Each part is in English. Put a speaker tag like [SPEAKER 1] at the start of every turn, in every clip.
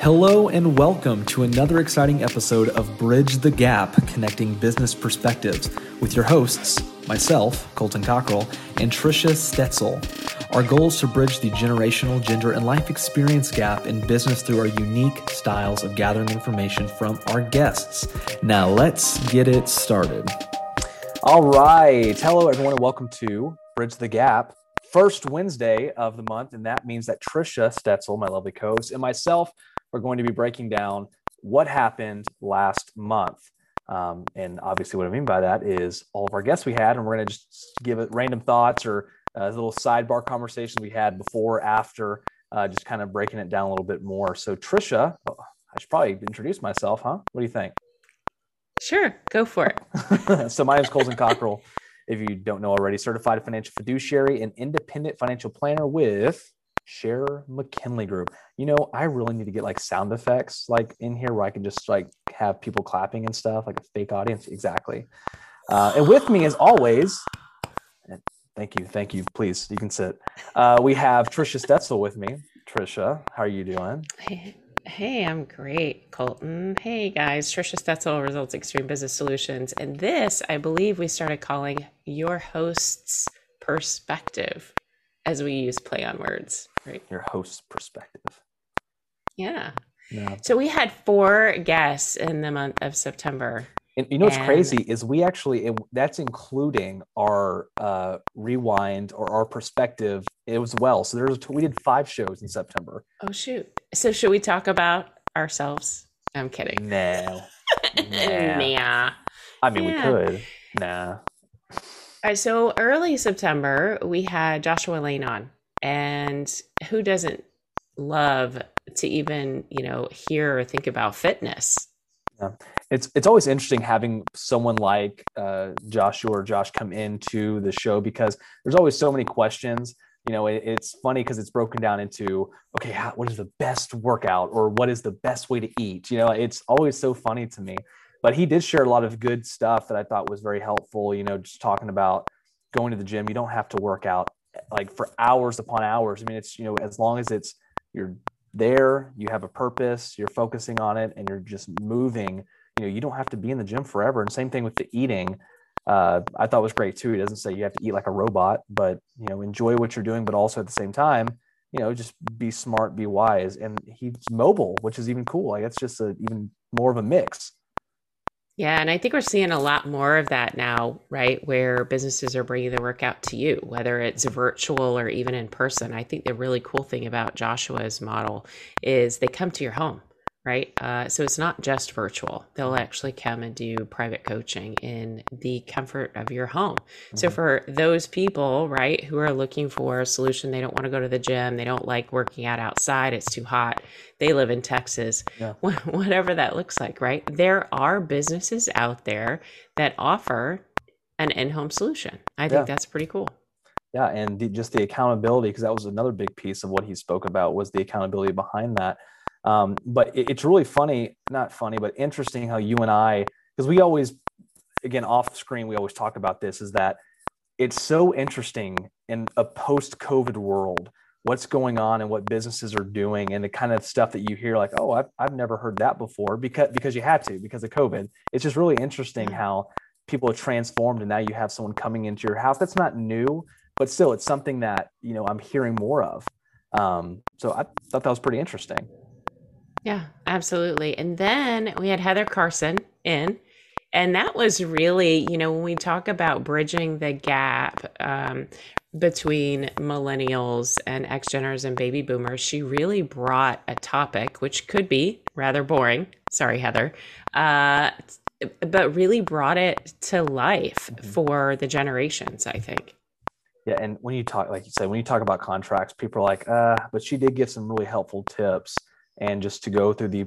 [SPEAKER 1] Hello and welcome to another exciting episode of Bridge the Gap Connecting Business Perspectives with your hosts, myself, Colton Cockrell, and Tricia Stetzel. Our goal is to bridge the generational, gender, and life experience gap in business through our unique styles of gathering information from our guests. Now, let's get it started. All right. Hello, everyone, and welcome to Bridge the Gap. First Wednesday of the month, and that means that Tricia Stetzel, my lovely co host, and myself are going to be breaking down what happened last month. Um, and obviously, what I mean by that is all of our guests we had, and we're going to just give it random thoughts or uh, little sidebar conversations we had before, after, uh, just kind of breaking it down a little bit more. So, Tricia, oh, I should probably introduce myself, huh? What do you think?
[SPEAKER 2] Sure, go for it.
[SPEAKER 1] so, my name is Colton Cockrell. If you don't know already, certified financial fiduciary and independent financial planner with Sharon McKinley Group. You know, I really need to get like sound effects like in here where I can just like have people clapping and stuff, like a fake audience. Exactly. Uh, and with me, as always, thank you, thank you. Please, you can sit. Uh, we have Tricia Stetzel with me. Tricia, how are you doing?
[SPEAKER 2] Hey, hey, I'm great, Colton. Hey guys, Tricia Stetzel, Results Extreme Business Solutions, and this I believe we started calling your host's perspective as we use play on words, right?
[SPEAKER 1] Your host's perspective.
[SPEAKER 2] Yeah. yeah. So we had four guests in the month of September.
[SPEAKER 1] And you know what's and... crazy is we actually it, that's including our uh, rewind or our perspective as well. So there's we did five shows in September.
[SPEAKER 2] Oh shoot! So should we talk about ourselves? I'm kidding.
[SPEAKER 1] No.
[SPEAKER 2] nah. nah.
[SPEAKER 1] I mean, yeah. we could. Nah.
[SPEAKER 2] All right, so early September, we had Joshua Lane on, and who doesn't love to even you know hear or think about fitness?
[SPEAKER 1] Yeah. It's it's always interesting having someone like uh, Joshua or Josh come into the show because there's always so many questions. You know, it, it's funny because it's broken down into okay, how, what is the best workout or what is the best way to eat? You know, it's always so funny to me but he did share a lot of good stuff that I thought was very helpful. You know, just talking about going to the gym. You don't have to work out like for hours upon hours. I mean, it's, you know, as long as it's, you're there, you have a purpose, you're focusing on it, and you're just moving, you know, you don't have to be in the gym forever. And same thing with the eating. Uh, I thought was great too. He doesn't say you have to eat like a robot, but you know, enjoy what you're doing, but also at the same time, you know, just be smart, be wise. And he's mobile, which is even cool. Like it's just a even more of a mix.
[SPEAKER 2] Yeah, and I think we're seeing a lot more of that now, right? Where businesses are bringing the workout to you, whether it's virtual or even in person. I think the really cool thing about Joshua's model is they come to your home right? Uh, so it's not just virtual. They'll actually come and do private coaching in the comfort of your home. Mm-hmm. So for those people, right, who are looking for a solution, they don't want to go to the gym, they don't like working out outside, it's too hot. They live in Texas, yeah. whatever that looks like, right? There are businesses out there that offer an in-home solution. I think yeah. that's pretty cool.
[SPEAKER 1] Yeah, and the, just the accountability, because that was another big piece of what he spoke about was the accountability behind that um, but it, it's really funny, not funny, but interesting how you and I, because we always, again, off screen, we always talk about this is that it's so interesting in a post COVID world what's going on and what businesses are doing and the kind of stuff that you hear like oh I've, I've never heard that before because because you had to because of covid. It's just really interesting how people are transformed and now you have someone coming into your house that's not new but still it's something that you know i'm hearing more of. Um, so i thought that was pretty interesting
[SPEAKER 2] yeah, absolutely. And then we had Heather Carson in, and that was really, you know, when we talk about bridging the gap um, between millennials and X Geners and baby boomers, she really brought a topic which could be rather boring. Sorry, Heather. Uh, but really brought it to life mm-hmm. for the generations, I think.
[SPEAKER 1] Yeah, and when you talk, like you said, when you talk about contracts, people are like, uh, but she did give some really helpful tips and just to go through the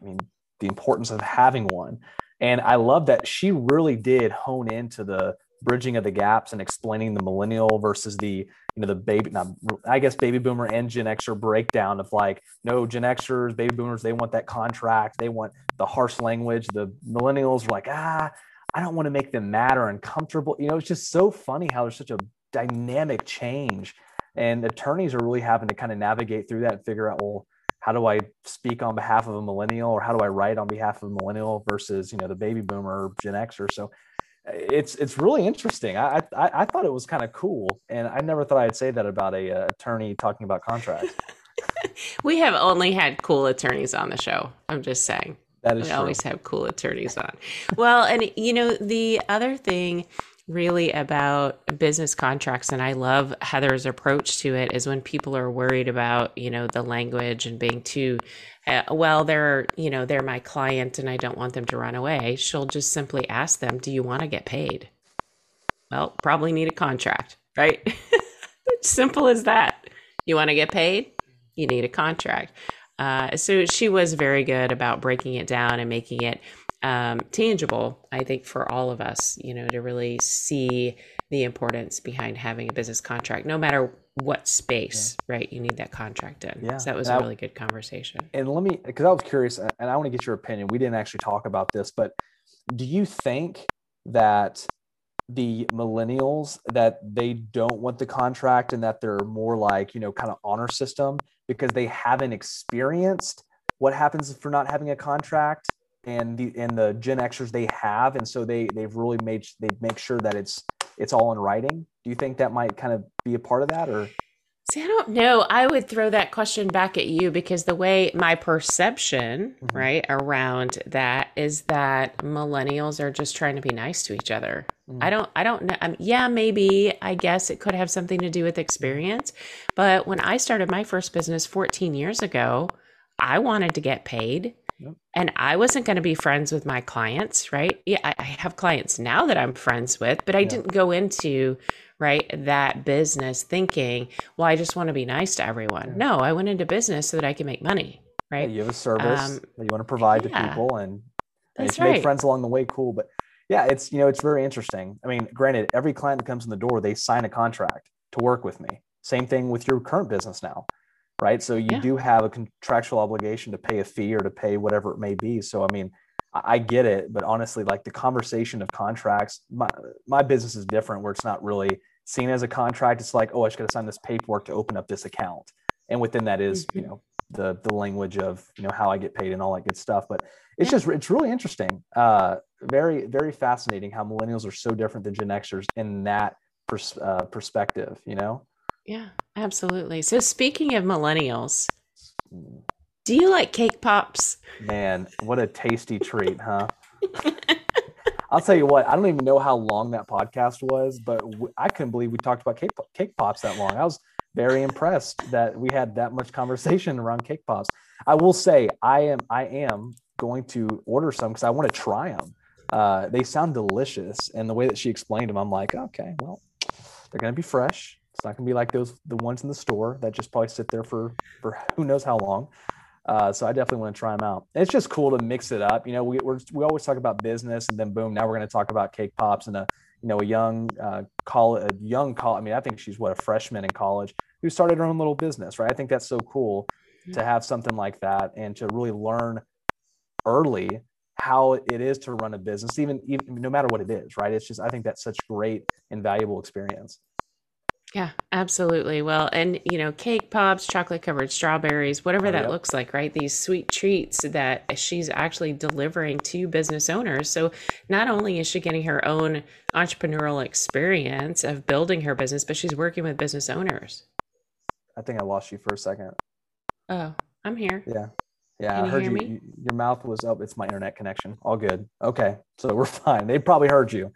[SPEAKER 1] i mean the importance of having one. And i love that she really did hone into the bridging of the gaps and explaining the millennial versus the you know the baby not, i guess baby boomer and gen xer breakdown of like no gen xers baby boomers they want that contract. They want the harsh language. The millennials are like ah i don't want to make them mad or uncomfortable you know it's just so funny how there's such a dynamic change. And attorneys are really having to kind of navigate through that and figure out well how do I speak on behalf of a millennial or how do I write on behalf of a millennial versus, you know, the baby boomer Gen Xer. So it's, it's really interesting. I, I, I thought it was kind of cool. And I never thought I'd say that about a uh, attorney talking about contracts.
[SPEAKER 2] we have only had cool attorneys on the show. I'm just saying.
[SPEAKER 1] That is
[SPEAKER 2] we
[SPEAKER 1] true.
[SPEAKER 2] always have cool attorneys on. well, and you know, the other thing really about business contracts and I love Heather's approach to it is when people are worried about, you know, the language and being too uh, well, they're, you know, they're my client and I don't want them to run away. She'll just simply ask them, "Do you want to get paid?" Well, probably need a contract, right? Simple as that. You want to get paid? You need a contract. Uh, so she was very good about breaking it down and making it um, tangible, I think, for all of us, you know, to really see the importance behind having a business contract, no matter what space, yeah. right? You need that contract in. Yeah. So that was and a really I, good conversation.
[SPEAKER 1] And let me, because I was curious, and I want to get your opinion. We didn't actually talk about this, but do you think that the millennials that they don't want the contract and that they're more like you know kind of honor system because they haven't experienced what happens for not having a contract and the and the Gen Xers they have, and so they they've really made they make sure that it's it's all in writing. Do you think that might kind of be a part of that, or?
[SPEAKER 2] See, I don't know. I would throw that question back at you because the way my perception, mm-hmm. right, around that is that millennials are just trying to be nice to each other. Mm-hmm. I don't, I don't know. Um, yeah, maybe I guess it could have something to do with experience. But when I started my first business 14 years ago, I wanted to get paid. And I wasn't going to be friends with my clients, right? Yeah, I, I, have clients now that I'm friends with, but I yeah. didn't go into right that business thinking, well, I just want to be nice to everyone. Yeah. No, I went into business so that I can make money, right?
[SPEAKER 1] Yeah, you have a service um, that you want to provide to people, and, and you right. make friends along the way. Cool, but yeah, it's you know it's very interesting. I mean, granted, every client that comes in the door, they sign a contract to work with me. Same thing with your current business now right? So you yeah. do have a contractual obligation to pay a fee or to pay whatever it may be. So I mean, I get it, but honestly, like the conversation of contracts, my my business is different where it's not really seen as a contract. It's like, oh, I just got to sign this paperwork to open up this account, and within that is, mm-hmm. you know, the the language of you know how I get paid and all that good stuff. But it's yeah. just it's really interesting, uh, very very fascinating how millennials are so different than Gen Xers in that pers- uh, perspective. You know.
[SPEAKER 2] Yeah, absolutely. So speaking of millennials, do you like cake pops?
[SPEAKER 1] Man, what a tasty treat, huh? I'll tell you what, I don't even know how long that podcast was, but I couldn't believe we talked about cake, cake pops that long. I was very impressed that we had that much conversation around cake pops. I will say I am I am going to order some because I want to try them. Uh, they sound delicious, and the way that she explained them, I'm like, okay, well, they're going to be fresh. It's not gonna be like those the ones in the store that just probably sit there for for who knows how long. Uh, so I definitely want to try them out. It's just cool to mix it up. You know, we we're, we always talk about business, and then boom, now we're going to talk about cake pops and a you know a young uh, college, a young college. I mean, I think she's what a freshman in college who started her own little business, right? I think that's so cool to have something like that and to really learn early how it is to run a business, even, even no matter what it is, right? It's just I think that's such great and valuable experience.
[SPEAKER 2] Yeah, absolutely. Well, and you know, cake pops, chocolate covered strawberries, whatever oh, that yep. looks like, right? These sweet treats that she's actually delivering to business owners. So not only is she getting her own entrepreneurial experience of building her business, but she's working with business owners.
[SPEAKER 1] I think I lost you for a second.
[SPEAKER 2] Oh, I'm here.
[SPEAKER 1] Yeah. Yeah, Can I heard you, you, Your mouth was up. It's my internet connection. All good. Okay, so we're fine. They probably heard you.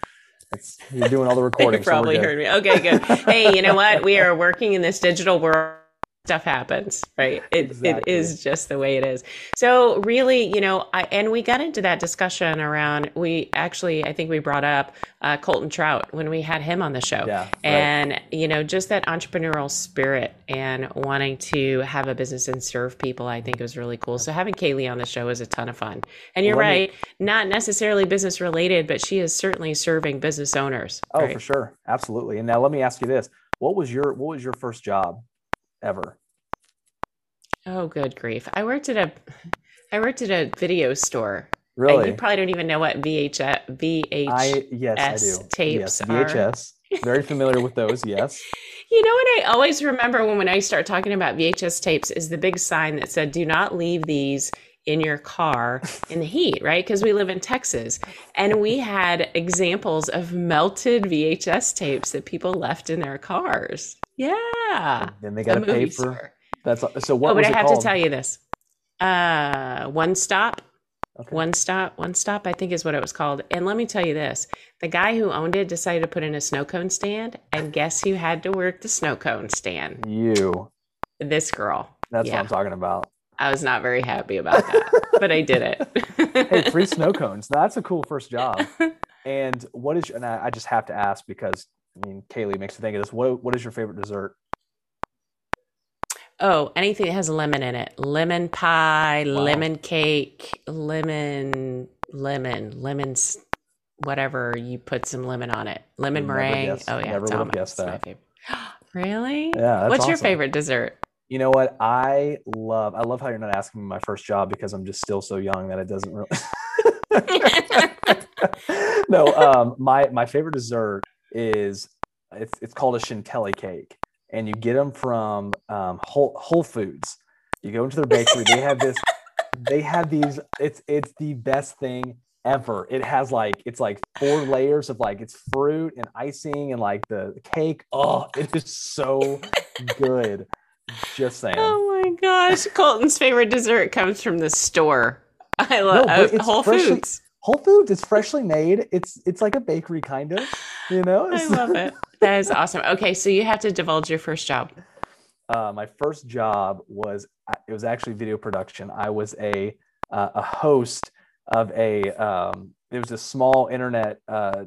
[SPEAKER 1] It's, you're doing all the recording.
[SPEAKER 2] you probably so heard me. Okay, good. hey, you know what? We are working in this digital world stuff happens, right? It, exactly. it is just the way it is. So really, you know, I, and we got into that discussion around, we actually, I think we brought up uh, Colton Trout when we had him on the show.
[SPEAKER 1] Yeah, right.
[SPEAKER 2] And, you know, just that entrepreneurial spirit and wanting to have a business and serve people, I think was really cool. So having Kaylee on the show is a ton of fun. And you're right, me, not necessarily business related, but she is certainly serving business owners.
[SPEAKER 1] Oh, right? for sure. Absolutely. And now let me ask you this. What was your, what was your first job? Ever.
[SPEAKER 2] Oh, good grief! I worked at a, I worked at a video store.
[SPEAKER 1] Really?
[SPEAKER 2] And you probably don't even know what VHS VHS I, yes, I do. tapes
[SPEAKER 1] yes, VHS. Very familiar with those, yes.
[SPEAKER 2] You know what I always remember when, when I start talking about VHS tapes is the big sign that said, do not leave these in your car in the heat, right? Because we live in Texas. And we had examples of melted VHS tapes that people left in their cars. Yeah.
[SPEAKER 1] Then they got pay for store. that's so what
[SPEAKER 2] Oh, but
[SPEAKER 1] I
[SPEAKER 2] have
[SPEAKER 1] called?
[SPEAKER 2] to tell you this. Uh one stop. Okay. One stop, one stop, I think is what it was called. And let me tell you this the guy who owned it decided to put in a snow cone stand, and guess who had to work the snow cone stand?
[SPEAKER 1] You.
[SPEAKER 2] This girl.
[SPEAKER 1] That's yeah. what I'm talking about.
[SPEAKER 2] I was not very happy about that, but I did it.
[SPEAKER 1] hey, free snow cones. That's a cool first job. And what is, and I, I just have to ask because I mean, Kaylee makes me think of this. What, what is your favorite dessert?
[SPEAKER 2] Oh, anything that has lemon in it. Lemon pie, wow. lemon cake, lemon, lemon, lemons, whatever you put some lemon on it. Lemon meringue.
[SPEAKER 1] Guessed,
[SPEAKER 2] oh yeah,
[SPEAKER 1] never would have guessed that.
[SPEAKER 2] really?
[SPEAKER 1] Yeah.
[SPEAKER 2] What's
[SPEAKER 1] awesome.
[SPEAKER 2] your favorite dessert?
[SPEAKER 1] You know what? I love. I love how you're not asking me my first job because I'm just still so young that it doesn't really. no, um, my my favorite dessert is it's it's called a chantilly cake, and you get them from um, Whole, Whole Foods. You go into their bakery. They have this. They have these. It's it's the best thing ever. It has like it's like four layers of like it's fruit and icing and like the cake. Oh, it is so good. Just saying.
[SPEAKER 2] Oh my gosh, Colton's favorite dessert comes from the store. I love no, uh, Whole
[SPEAKER 1] freshly,
[SPEAKER 2] Foods.
[SPEAKER 1] Whole Foods. It's freshly made. It's it's like a bakery kind of. You know.
[SPEAKER 2] I love it. That is awesome. Okay, so you have to divulge your first job.
[SPEAKER 1] Uh, my first job was it was actually video production. I was a uh, a host of a um, it was a small internet uh,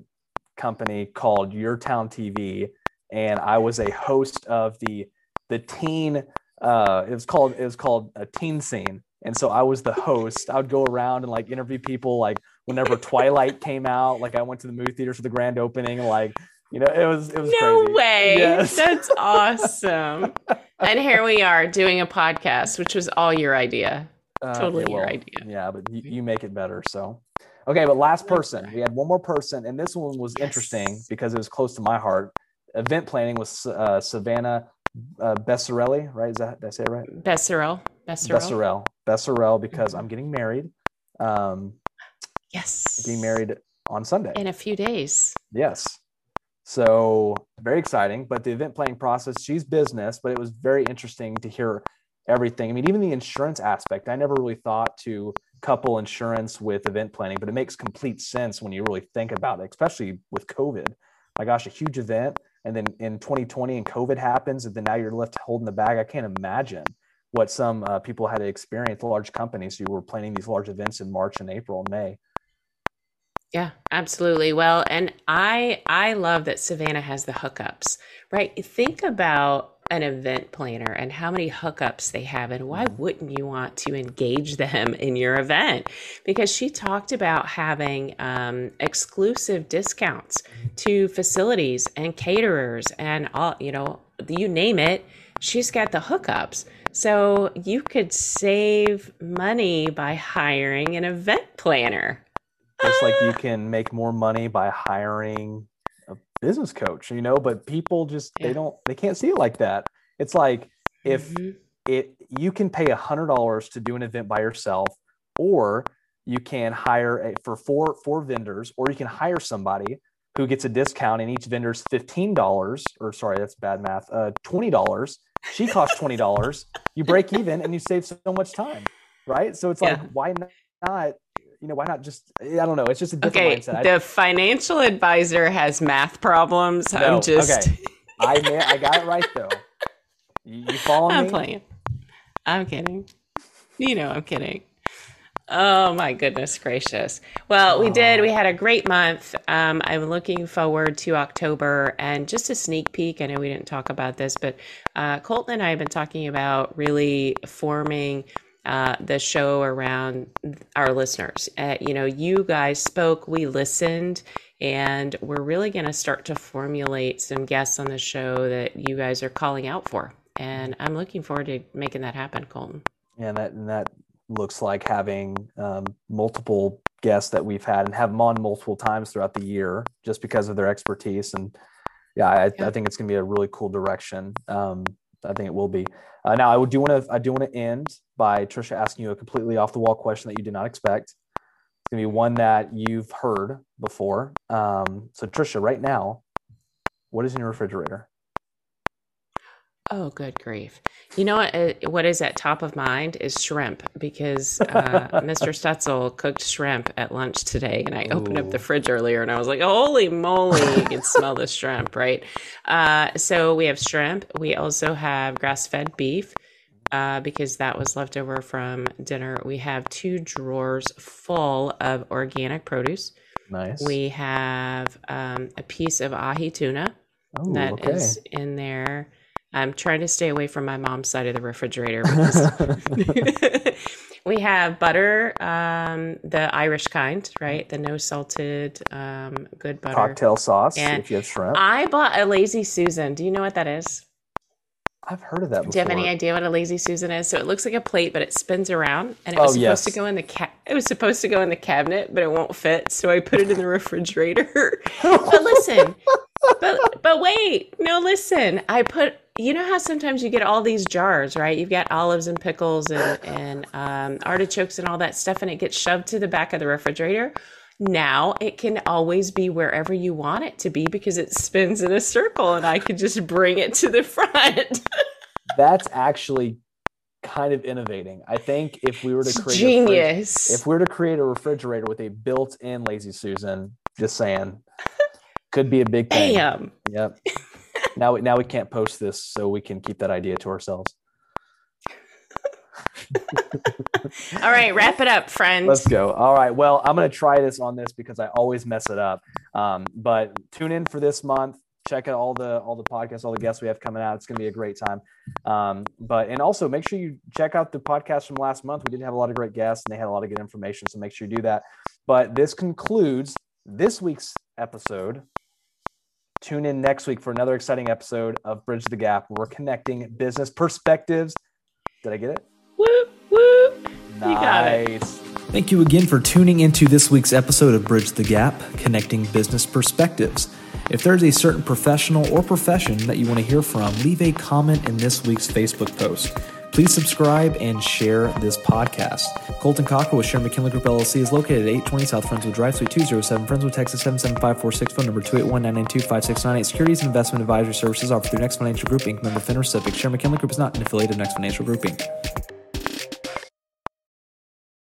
[SPEAKER 1] company called Your Town TV, and I was a host of the the teen uh it was called it was called a teen scene. And so i was the host. I would go around and like interview people like whenever twilight came out like i went to the movie theaters for the grand opening like you know it was it was
[SPEAKER 2] no
[SPEAKER 1] crazy.
[SPEAKER 2] way.
[SPEAKER 1] Yes.
[SPEAKER 2] that's awesome. And here we are doing a podcast which was all your idea. Uh, totally
[SPEAKER 1] okay, well,
[SPEAKER 2] your idea.
[SPEAKER 1] yeah but you, you make it better so. Okay but last person. we had one more person and this one was yes. interesting because it was close to my heart. Event planning was uh, savannah uh, Bessarelli, right? Is that did I say it right?
[SPEAKER 2] Besserell.
[SPEAKER 1] Besserell. Besserell. Besserell, because mm-hmm. I'm getting married. Um,
[SPEAKER 2] yes.
[SPEAKER 1] Getting married on Sunday.
[SPEAKER 2] In a few days.
[SPEAKER 1] Yes. So very exciting. But the event planning process, she's business, but it was very interesting to hear everything. I mean, even the insurance aspect, I never really thought to couple insurance with event planning, but it makes complete sense when you really think about it, especially with COVID. My gosh, a huge event and then in 2020 and COVID happens, and then now you're left holding the bag. I can't imagine what some uh, people had to experience. Large companies who were planning these large events in March and April and May.
[SPEAKER 2] Yeah, absolutely. Well, and I I love that Savannah has the hookups. Right? Think about an event planner and how many hookups they have and why wouldn't you want to engage them in your event because she talked about having um, exclusive discounts to facilities and caterers and all you know you name it she's got the hookups so you could save money by hiring an event planner
[SPEAKER 1] just like you can make more money by hiring a business coach you know but people just yeah. they don't they can't see it like that. It's like if mm-hmm. it you can pay a hundred dollars to do an event by yourself or you can hire a, for four four vendors or you can hire somebody who gets a discount and each vendor's $15 or sorry that's bad math uh, $20 she costs $20 you break even and you save so much time right? So it's like why not you know, why not just? I don't know. It's just a different
[SPEAKER 2] okay,
[SPEAKER 1] mindset.
[SPEAKER 2] The financial advisor has math problems. No, I'm just.
[SPEAKER 1] Okay. I I got it right though. You, you follow
[SPEAKER 2] I'm
[SPEAKER 1] me?
[SPEAKER 2] playing. I'm kidding. You know, I'm kidding. Oh my goodness gracious. Well, we did. We had a great month. Um, I'm looking forward to October and just a sneak peek. I know we didn't talk about this, but uh, Colton and I have been talking about really forming uh, the show around our listeners. Uh, you know, you guys spoke, we listened, and we're really going to start to formulate some guests on the show that you guys are calling out for. And I'm looking forward to making that happen, Colton.
[SPEAKER 1] Yeah, and that and that looks like having um, multiple guests that we've had and have them on multiple times throughout the year, just because of their expertise and yeah, I, I think it's going to be a really cool direction. Um, I think it will be. Uh, now, I do want to I do want to end by Tricia asking you a completely off the wall question that you did not expect. It's going to be one that you've heard before. Um, so, Tricia, right now, what is in your refrigerator?
[SPEAKER 2] Oh, good grief. You know what? Uh, what is at top of mind is shrimp because uh, Mr. Stetzel cooked shrimp at lunch today. And I opened up the fridge earlier and I was like, holy moly, you can smell the shrimp, right? Uh, so we have shrimp. We also have grass fed beef. Uh, because that was left over from dinner. We have two drawers full of organic produce.
[SPEAKER 1] Nice.
[SPEAKER 2] We have um, a piece of ahi tuna
[SPEAKER 1] Ooh,
[SPEAKER 2] that
[SPEAKER 1] okay.
[SPEAKER 2] is in there. I'm trying to stay away from my mom's side of the refrigerator because we have butter, um, the Irish kind, right? The no salted, um, good butter.
[SPEAKER 1] Cocktail sauce
[SPEAKER 2] And
[SPEAKER 1] if you have shrimp.
[SPEAKER 2] I bought a lazy Susan. Do you know what that is?
[SPEAKER 1] I've heard of that before.
[SPEAKER 2] Do you have any idea what a lazy Susan is? So it looks like a plate, but it spins around, and it
[SPEAKER 1] Oh,
[SPEAKER 2] was supposed
[SPEAKER 1] yes.
[SPEAKER 2] to go in the ca- It was supposed to go in the cabinet, but it won't fit. So I put it in the refrigerator. but listen, but but wait, no, listen. I put. You know how sometimes you get all these jars, right? You've got olives and pickles and and um, artichokes and all that stuff, and it gets shoved to the back of the refrigerator. Now it can always be wherever you want it to be because it spins in a circle, and I could just bring it to the front.
[SPEAKER 1] That's actually kind of innovating. I think if we were to create a fridge-
[SPEAKER 2] Genius.
[SPEAKER 1] if we were to create a refrigerator with a built-in lazy susan, just saying, could be a big thing.
[SPEAKER 2] Bam.
[SPEAKER 1] Yep. Now, we- now we can't post this, so we can keep that idea to ourselves.
[SPEAKER 2] All right, wrap it up, friends.
[SPEAKER 1] Let's go. All right. Well, I'm going to try this on this because I always mess it up. Um, but tune in for this month. Check out all the all the podcasts, all the guests we have coming out. It's going to be a great time. Um, but and also make sure you check out the podcast from last month. We did have a lot of great guests and they had a lot of good information. So make sure you do that. But this concludes this week's episode. Tune in next week for another exciting episode of Bridge the Gap. Where we're connecting business perspectives. Did I get it?
[SPEAKER 2] Whoop, whoop. You got it.
[SPEAKER 1] Nice. Thank you again for tuning into this week's episode of Bridge the Gap, connecting business perspectives. If there's a certain professional or profession that you want to hear from, leave a comment in this week's Facebook post. Please subscribe and share this podcast. Colton Cockrell with Sharon McKinley Group LLC is located at 820 South Friendswood Drive, Suite 207, Friendswood, Texas 77546, phone number 281-992-5698. Securities and investment advisory services offered through Next Financial Group, Inc., member FINRA SIPC. Sharon McKinley Group is not an affiliate of Next Financial Group, Inc.